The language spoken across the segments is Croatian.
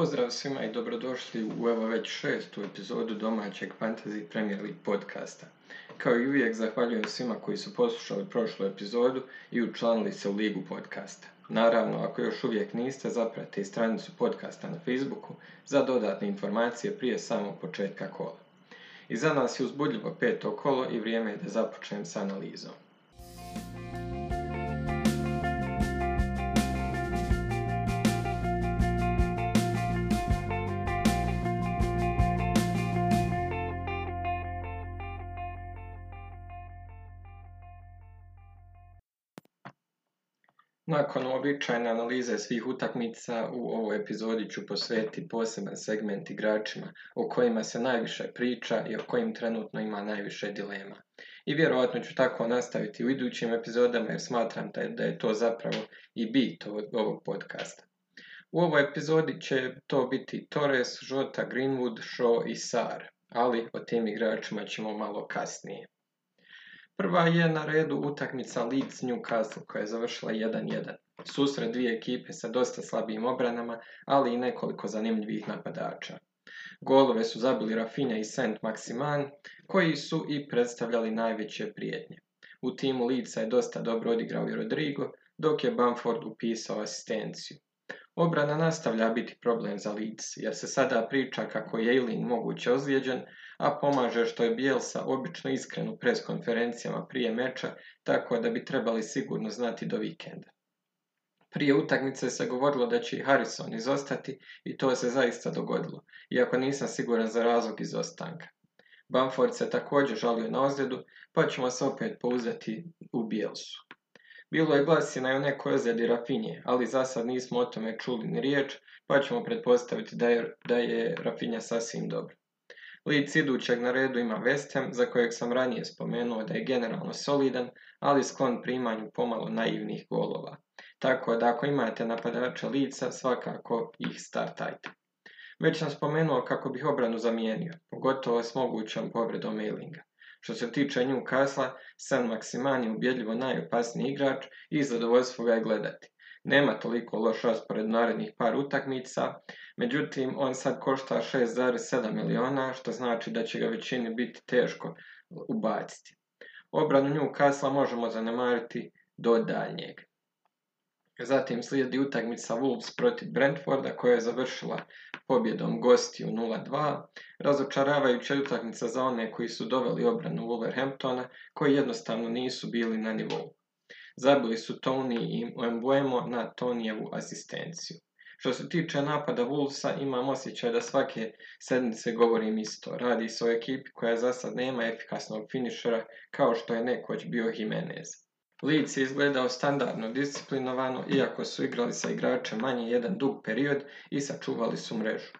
Pozdrav svima i dobrodošli u evo već šestu epizodu domaćeg Fantasy Premier League podcasta. Kao i uvijek zahvaljujem svima koji su poslušali prošlu epizodu i učlanili se u ligu podcasta. Naravno, ako još uvijek niste, zapratite stranicu podcasta na Facebooku za dodatne informacije prije samog početka kola. I za nas je uzbudljivo peto kolo i vrijeme je da započnem s analizom. Nakon uobičajene analize svih utakmica, u ovoj epizodi ću posvetiti poseban segment igračima o kojima se najviše priča i o kojim trenutno ima najviše dilema. I vjerojatno ću tako nastaviti u idućim epizodama jer smatram da je to zapravo i bit ovog podcasta. U ovoj epizodi će to biti Torres, Jota, Greenwood, Shaw i Sar, ali o tim igračima ćemo malo kasnije. Prva je na redu utakmica Leeds Newcastle koja je završila 1-1. Susret dvije ekipe sa dosta slabijim obranama, ali i nekoliko zanimljivih napadača. Golove su zabili Rafinha i Saint Maximan, koji su i predstavljali najveće prijetnje. U timu Leedsa je dosta dobro odigrao i Rodrigo, dok je Bamford upisao asistenciju. Obrana nastavlja biti problem za Leeds, jer se sada priča kako je Eiling moguće ozlijeđen, a pomaže što je Bielsa obično iskren u preskonferencijama prije meča, tako da bi trebali sigurno znati do vikenda. Prije utakmice se govorilo da će Harrison izostati i to se zaista dogodilo, iako nisam siguran za razlog izostanka. Bamford se također žalio na ozljedu, pa ćemo se opet pouzdati u Bielsu. Bilo je glasina i o nekoj ozljedi Rafinje, ali za sad nismo o tome čuli ni riječ, pa ćemo pretpostaviti da je, da je Rafinja sasvim dobro. Leeds idućeg na redu ima West Ham, za kojeg sam ranije spomenuo da je generalno solidan, ali sklon primanju pomalo naivnih golova. Tako da ako imate napadača lica, svakako ih startajte. Već sam spomenuo kako bih obranu zamijenio, pogotovo s mogućom povredom mailinga. Što se tiče Newcastle, San Maximan je ubjedljivo najopasniji igrač i zadovoljstvo ga je gledati. Nema toliko loš raspored narednih par utakmica, međutim on sad košta 6,7 miliona, što znači da će ga većini biti teško ubaciti. Obranu Newcastle možemo zanemariti do daljnjeg. Zatim slijedi utakmica Wolves protiv Brentforda koja je završila pobjedom gostiju 0-2. Razočaravajuća utakmica za one koji su doveli obranu Wolverhamptona koji jednostavno nisu bili na nivou. Zabili su Tony i Mbuemo na Tonijevu asistenciju. Što se tiče napada Wolvesa, imam osjećaj da svake sedmice govorim isto. Radi se o ekipi koja za sad nema efikasnog finišera kao što je nekoć bio Jimenez. Leeds je izgledao standardno disciplinovano, iako su igrali sa igračem manje jedan dug period i sačuvali su mrežu.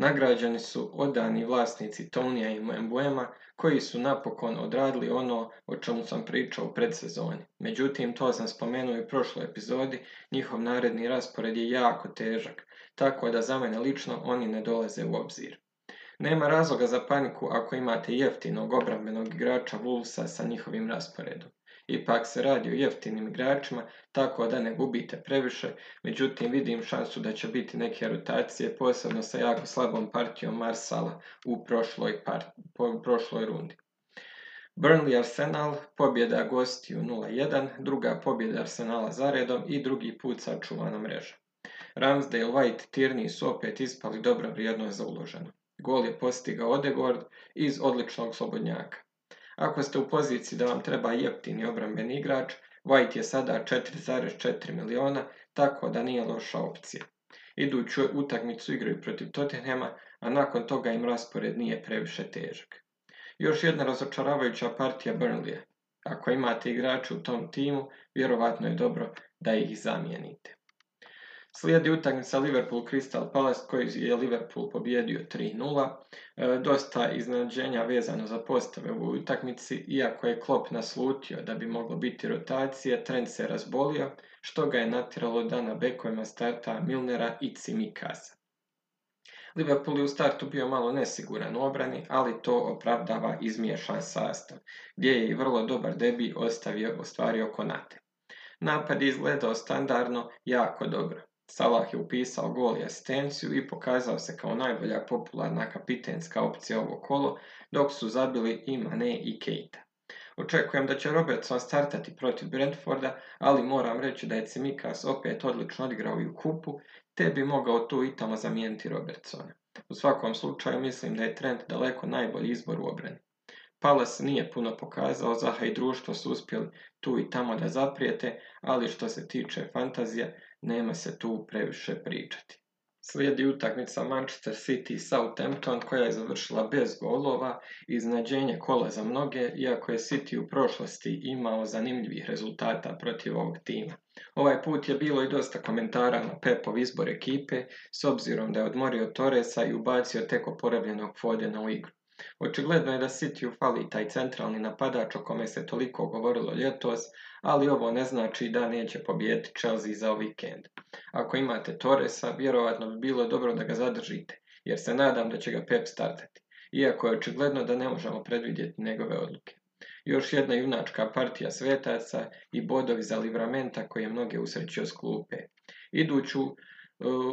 Nagrađeni su odani vlasnici Tonija i Mbuema, koji su napokon odradili ono o čemu sam pričao u predsezoni. Međutim, to sam spomenuo i u prošloj epizodi, njihov naredni raspored je jako težak, tako da za mene lično oni ne dolaze u obzir. Nema razloga za paniku ako imate jeftinog obrambenog igrača Wolvesa sa njihovim rasporedom. Ipak se radi o jeftinim igračima, tako da ne gubite previše, međutim vidim šansu da će biti neke rotacije, posebno sa jako slabom partijom Marsala u prošloj, po, prošloj rundi. Burnley Arsenal, pobjeda gostiju 0-1, druga pobjeda Arsenala zaredom i drugi put sačuvana mreža. Ramsdale, White, Tierney su opet ispali dobro vrijedno za uloženo. Gol je postigao Odegord iz odličnog slobodnjaka. Ako ste u poziciji da vam treba jeftini obrambeni igrač, White je sada 4,4 miliona, tako da nije loša opcija. Iduću utakmicu igraju protiv Tottenhema, a nakon toga im raspored nije previše težak. Još jedna razočaravajuća partija Burnley. Ako imate igrače u tom timu, vjerovatno je dobro da ih zamijenite. Slijedi utakmica Liverpool Crystal Palace koji je Liverpool pobjedio 3-0. E, dosta iznenađenja vezano za postave u utakmici, iako je Klopp naslutio da bi moglo biti rotacije, trend se razbolio, što ga je natiralo da na bekovima starta Milnera i Cimikasa. Liverpool je u startu bio malo nesiguran u obrani, ali to opravdava izmiješan sastav, gdje je i vrlo dobar debi ostavio ostvario Konate. Napad je izgledao standardno jako dobro. Salah je upisao gol i asistenciju i pokazao se kao najbolja popularna kapitenska opcija ovo kolo, dok su zabili i Mane i Keita. Očekujem da će Robertson startati protiv Brentforda, ali moram reći da je Cimikas opet odlično odigrao i u kupu, te bi mogao tu i tamo zamijeniti Robertsona. U svakom slučaju mislim da je Trent daleko najbolji izbor u obrani. Palace nije puno pokazao, Zaha i društvo su uspjeli tu i tamo da zaprijete, ali što se tiče fantazije, nema se tu previše pričati. Slijedi utakmica Manchester City i Southampton koja je završila bez golova, iznađenje kola za mnoge, iako je City u prošlosti imao zanimljivih rezultata protiv ovog tima. Ovaj put je bilo i dosta komentara na Pepov izbor ekipe, s obzirom da je odmorio Torresa i ubacio tek oporavljenog Fodena u igru. Očigledno je da City fali taj centralni napadač o kome se toliko govorilo ljetos, ali ovo ne znači da neće pobijeti Chelsea za vikend. Ako imate Torresa, vjerovatno bi bilo dobro da ga zadržite, jer se nadam da će ga Pep startati, iako je očigledno da ne možemo predvidjeti njegove odluke. Još jedna junačka partija svetaca i bodovi za livramenta koje je mnoge usrećio s klupe. Iduću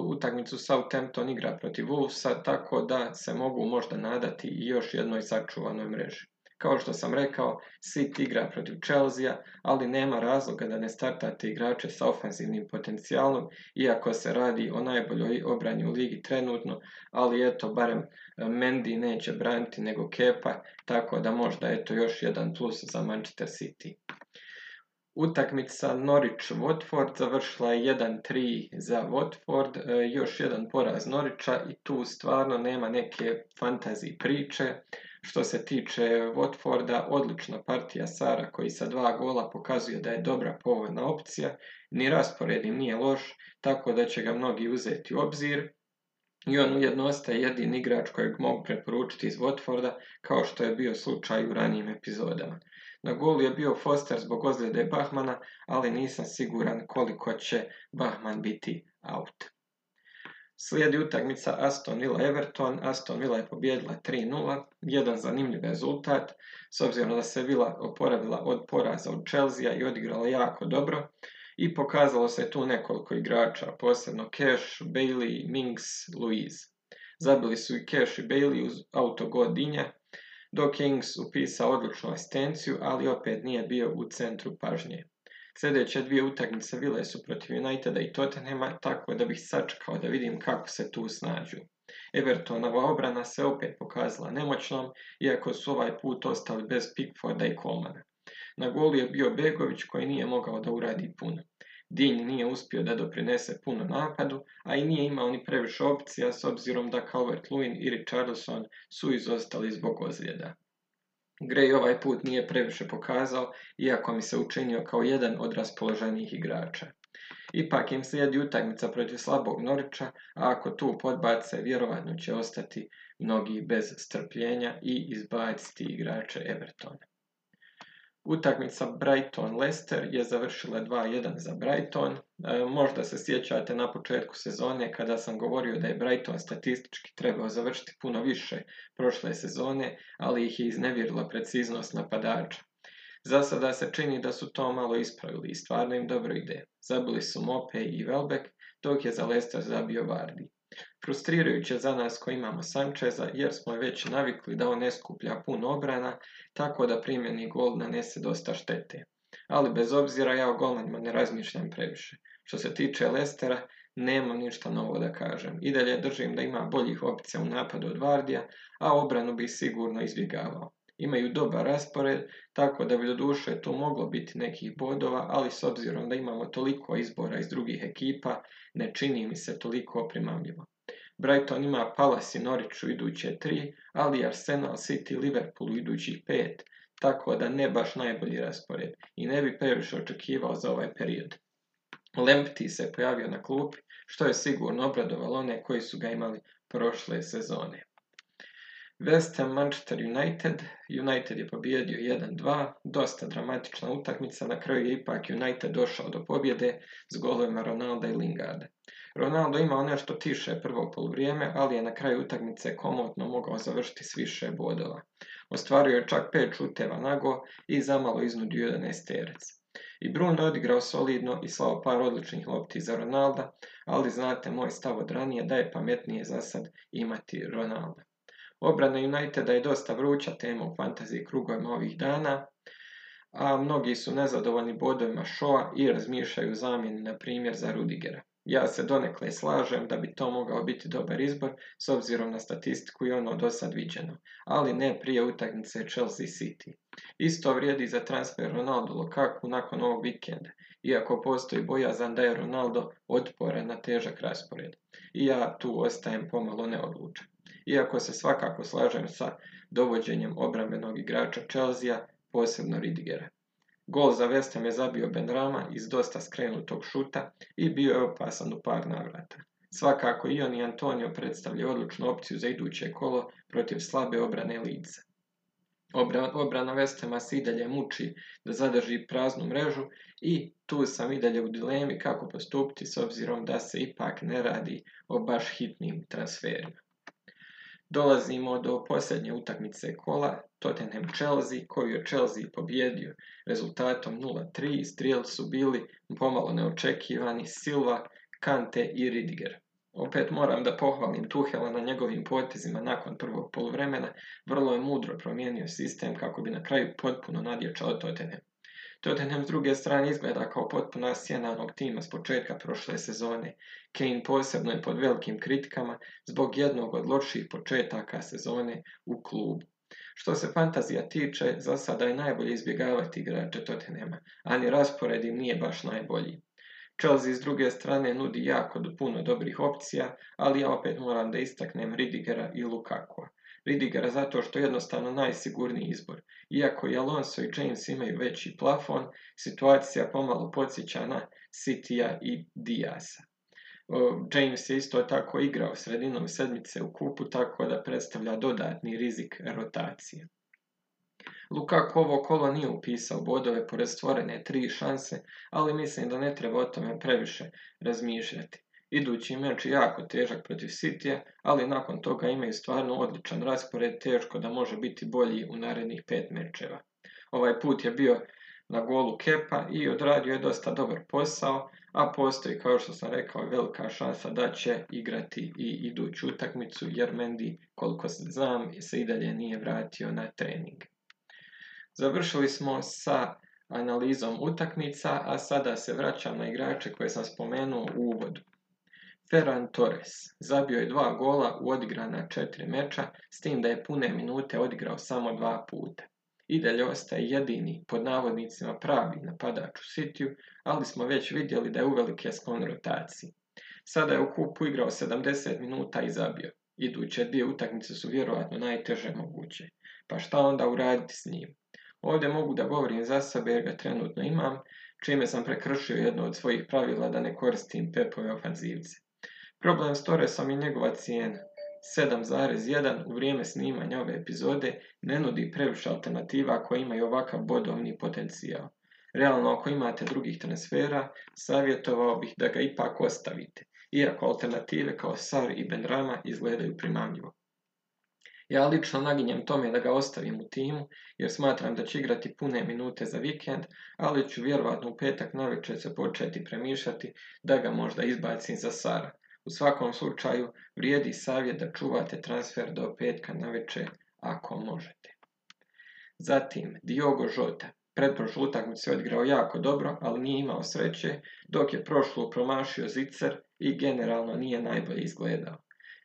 utakmicu Southampton igra protiv Wolvesa, tako da se mogu možda nadati i još jednoj sačuvanoj mreži. Kao što sam rekao, City igra protiv Chelsea, ali nema razloga da ne startate igrače sa ofenzivnim potencijalom, iako se radi o najboljoj obrani u ligi trenutno, ali eto, barem e, Mendy neće braniti nego Kepa, tako da možda eto još jedan plus za Manchester City. Utakmica Norwich-Watford završila je 1-3 za Watford, e, još jedan poraz Norića i tu stvarno nema neke fantazi priče. Što se tiče Watforda, odlična partija Sara koji sa dva gola pokazuje da je dobra povoljna opcija, ni raspored im nije loš, tako da će ga mnogi uzeti u obzir. I on ujedno ostaje jedin igrač kojeg mogu preporučiti iz Watforda, kao što je bio slučaj u ranijim epizodama. Na golu je bio Foster zbog ozljede Bahmana, ali nisam siguran koliko će Bahman biti out. Slijedi utakmica Aston Villa Everton. Aston Villa je pobjedila 3-0, jedan zanimljiv rezultat, s obzirom da se Villa oporavila od poraza od Chelsea i odigrala jako dobro. I pokazalo se tu nekoliko igrača, posebno Cash, Bailey, Minks, Louise. Zabili su i Cash i Bailey uz autogod Dok Kings upisao odličnu asistenciju, ali opet nije bio u centru pažnje. Sljedeće dvije utakmice bile su protiv Uniteda i Tottenhama, tako da bih sačekao da vidim kako se tu snađu. Evertonova obrana se opet pokazala nemoćnom, iako su ovaj put ostali bez Pickforda i Colmana. Na golu je bio Begović koji nije mogao da uradi puno. Dinj nije uspio da doprinese puno napadu, a i nije imao ni previše opcija s obzirom da Calvert-Lewin i Richarlison su izostali zbog ozljeda. Gray ovaj put nije previše pokazao, iako mi se učinio kao jedan od raspoloženijih igrača. Ipak im slijedi utakmica protiv slabog Norića, a ako tu podbace, vjerovatno će ostati mnogi bez strpljenja i izbaciti igrače Evertona. Utakmica Brighton-Leicester je završila 2-1 za Brighton. E, možda se sjećate na početku sezone kada sam govorio da je Brighton statistički trebao završiti puno više prošle sezone, ali ih je iznevjerila preciznost napadača. Za sada se čini da su to malo ispravili i stvarno im dobro ide. Zabili su Mope i Welbeck, dok je za Leicester zabio Vardy. Frustrirajuće za nas koji imamo Sančeza jer smo već navikli da on ne skuplja puno obrana, tako da primjeni gol nanese dosta štete. Ali bez obzira ja o golmanima ne razmišljam previše. Što se tiče Lestera, nemam ništa novo da kažem. I dalje držim da ima boljih opcija u napadu od Vardija, a obranu bi sigurno izbjegavao. Imaju dobar raspored, tako da bi do duše tu moglo biti nekih bodova, ali s obzirom da imamo toliko izbora iz drugih ekipa, ne čini mi se toliko primamljivo. Brighton ima Palace i Norwich u iduće tri, ali Arsenal, City, Liverpool u idućih pet, tako da ne baš najbolji raspored i ne bi previše očekivao za ovaj period. Lempty se pojavio na klupi, što je sigurno obradovalo one koji su ga imali prošle sezone. West Ham Manchester United. United je pobijedio 1-2, dosta dramatična utakmica, na kraju je ipak United došao do pobjede s golovima Ronalda i Lingarda. Ronaldo imao nešto tiše prvo poluvrijeme, ali je na kraju utakmice komotno mogao završiti s više bodova. Ostvario je čak pet šuteva nago i zamalo iznudio 11 terec. I Bruno odigrao solidno i slao par odličnih lopti za Ronalda, ali znate moj stav od ranije da je pametnije za sad imati Ronalda. Obrana Uniteda je dosta vruća tema u fantaziji krugovima ovih dana, a mnogi su nezadovoljni bodovima Shoa i razmišljaju zamjeni, na primjer, za Rudigera. Ja se donekle slažem da bi to mogao biti dobar izbor s obzirom na statistiku i ono do sad viđeno, ali ne prije utakmice Chelsea City. Isto vrijedi za transfer Ronaldo Lukaku nakon ovog vikenda, iako postoji bojazan da je Ronaldo otporan na težak raspored. I ja tu ostajem pomalo neodlučan. Iako se svakako slažem sa dovođenjem obrambenog igrača Chelsea, posebno Ridigera. Gol za West je zabio Benrama iz dosta skrenutog šuta i bio je opasan u par navrata. Svakako i on i Antonio predstavlja odlučnu opciju za iduće kolo protiv slabe obrane lica. obrana Vestema se i dalje muči da zadrži praznu mrežu i tu sam i dalje u dilemi kako postupiti s obzirom da se ipak ne radi o baš hitnim transferima. Dolazimo do posljednje utakmice kola, Tottenham Chelsea, koju je Chelsea pobjedio rezultatom 0-3. Strijeli su bili pomalo neočekivani Silva, Kante i Ridiger. Opet moram da pohvalim Tuhela na njegovim potezima nakon prvog poluvremena. Vrlo je mudro promijenio sistem kako bi na kraju potpuno nadječao Tottenham. Tottenham s druge strane izgleda kao potpuno asjenanog tima s početka prošle sezone. Kane posebno je pod velikim kritikama zbog jednog od loših početaka sezone u klubu. Što se fantazija tiče, za sada je najbolje izbjegavati igrače Tottenhama, a ni raspored im nije baš najbolji. Chelsea s druge strane nudi jako puno dobrih opcija, ali ja opet moram da istaknem Ridigera i Lukakua. Ridigera zato što je jednostavno najsigurniji izbor. Iako i Alonso i James imaju veći plafon, situacija pomalo podsjeća na Citya i Diasa. James je isto tako igrao sredinom sedmice u kupu, tako da predstavlja dodatni rizik rotacije. Lukaku ovo kolo nije upisao bodove pored stvorene tri šanse, ali mislim da ne treba o tome previše razmišljati. Idući meč je jako težak protiv Citya, ali nakon toga imaju stvarno odličan raspored, teško da može biti bolji u narednih pet mečeva. Ovaj put je bio na golu Kepa i odradio je dosta dobar posao, a postoji, kao što sam rekao, velika šansa da će igrati i iduću utakmicu, jer Mendy, koliko znam, se i dalje nije vratio na trening. Završili smo sa analizom utakmica, a sada se vraćam na igrače koje sam spomenuo u uvodu. Ferran Torres zabio je dva gola u odigrana četiri meča, s tim da je pune minute odigrao samo dva puta. I dalje ostaje jedini, pod navodnicima pravi napadač u Sitiju, ali smo već vidjeli da je uvelike sklon rotaciji. Sada je u kupu igrao 70 minuta i zabio. Iduće dvije utakmice su vjerojatno najteže moguće. Pa šta onda uraditi s njim? Ovdje mogu da govorim za sebe jer ga trenutno imam, čime sam prekršio jedno od svojih pravila da ne koristim pepove ofanzivce. Problem s Torresom je njegova cijena. 7.1 u vrijeme snimanja ove epizode ne nudi previše alternativa koje imaju ovakav bodovni potencijal. Realno, ako imate drugih transfera, savjetovao bih da ga ipak ostavite, iako alternative kao Sar i Benrama izgledaju primamljivo. Ja lično naginjem tome da ga ostavim u timu, jer smatram da će igrati pune minute za vikend, ali ću vjerovatno u petak navečer se početi premišljati da ga možda izbacim za Sara. U svakom slučaju vrijedi savjet da čuvate transfer do petka navečer ako možete. Zatim, Diogo Žota. Pretprošlu utakmicu se odigrao jako dobro, ali nije imao sreće, dok je prošlu promašio zicer i generalno nije najbolje izgledao.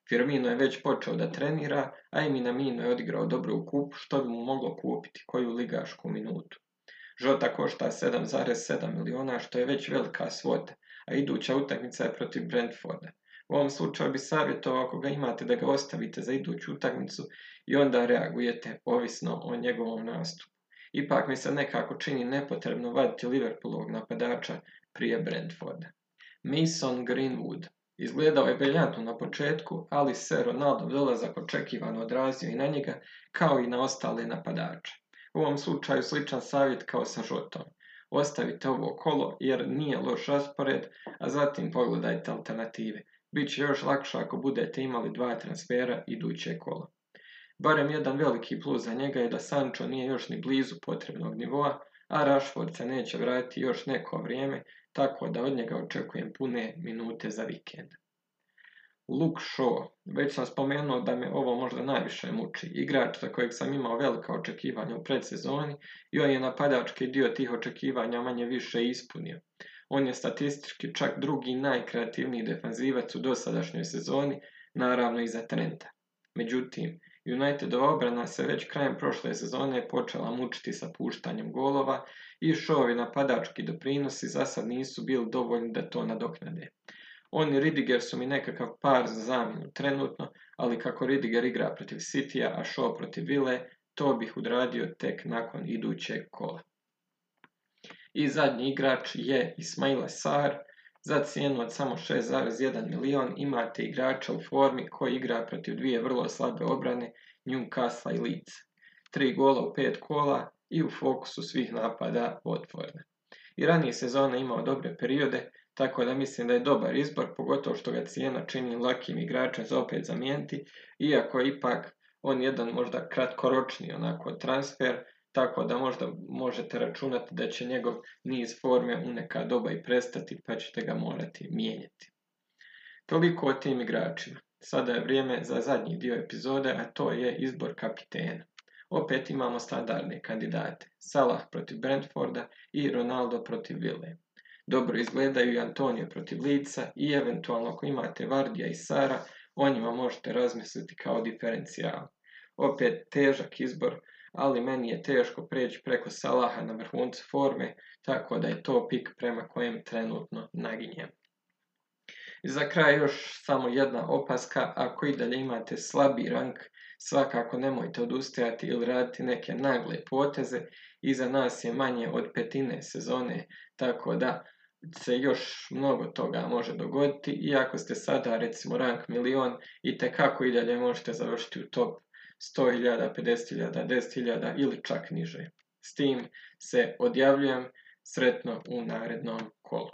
Firmino je već počeo da trenira, a i Minamino je odigrao dobro u kupu, što bi mu moglo kupiti koju ligašku minutu. Žota košta 7,7 miliona, što je već velika svota, a iduća utakmica je protiv Brentforda. U ovom slučaju bi savjetovao ako ga imate da ga ostavite za iduću utakmicu i onda reagujete ovisno o njegovom nastupu. Ipak mi se nekako čini nepotrebno vaditi Liverpoolovog napadača prije Brentforda. Mason Greenwood Izgledao je briljantno na početku, ali se Ronaldo dolazak očekivano odrazio i na njega, kao i na ostale napadače. U ovom slučaju sličan savjet kao sa Žotom. Ostavite ovo kolo jer nije loš raspored, a zatim pogledajte alternative. Biće još lakše ako budete imali dva transfera iduće kolo. Barem jedan veliki plus za njega je da Sancho nije još ni blizu potrebnog nivoa, a Rashford se neće vratiti još neko vrijeme, tako da od njega očekujem pune minute za vikend. Luke Shaw. Već sam spomenuo da me ovo možda najviše muči. Igrač za kojeg sam imao velika očekivanja u predsezoni i on je napadački dio tih očekivanja manje više ispunio. On je statistički čak drugi najkreativniji defanzivac u dosadašnjoj sezoni, naravno i za Trenta. Međutim, Unitedova obrana se već krajem prošle sezone počela mučiti sa puštanjem golova i šovi napadački doprinosi za sad nisu bili dovoljni da to nadoknade. On i Ridiger su mi nekakav par za zamjenu trenutno, ali kako Ridiger igra protiv Citya, a Shaw protiv Ville, to bih odradio tek nakon idućeg kola. I zadnji igrač je Ismaila Sar. Za cijenu od samo 6,1 milion imate igrača u formi koji igra protiv dvije vrlo slabe obrane, Newcastle i Leeds. Tri gola u pet kola i u fokusu svih napada Watforda. I ranije sezone imao dobre periode, tako da mislim da je dobar izbor, pogotovo što ga cijena čini lakim igračem za opet zamijeniti, iako ipak on jedan možda kratkoročni onako transfer, tako da možda možete računati da će njegov niz forme u neka doba i prestati, pa ćete ga morati mijenjati. Toliko o tim igračima. Sada je vrijeme za zadnji dio epizode, a to je izbor kapitena. Opet imamo standardne kandidate. Salah protiv Brentforda i Ronaldo protiv Ville. Dobro izgledaju i Antonio protiv Lica i eventualno ako imate Vardija i Sara, o njima možete razmisliti kao diferencijal. Opet težak izbor, ali meni je teško preći preko Salaha na vrhuncu forme, tako da je to pik prema kojem trenutno naginjem. I za kraj još samo jedna opaska, ako i dalje imate slabi rank, svakako nemojte odustajati ili raditi neke nagle poteze, iza nas je manje od petine sezone, tako da se još mnogo toga može dogoditi, iako ste sada recimo rank milion i tekako i dalje možete završiti u top 100.000, 50.000, 10.000 ili čak niže. S tim se odjavljujem sretno u narednom kolu.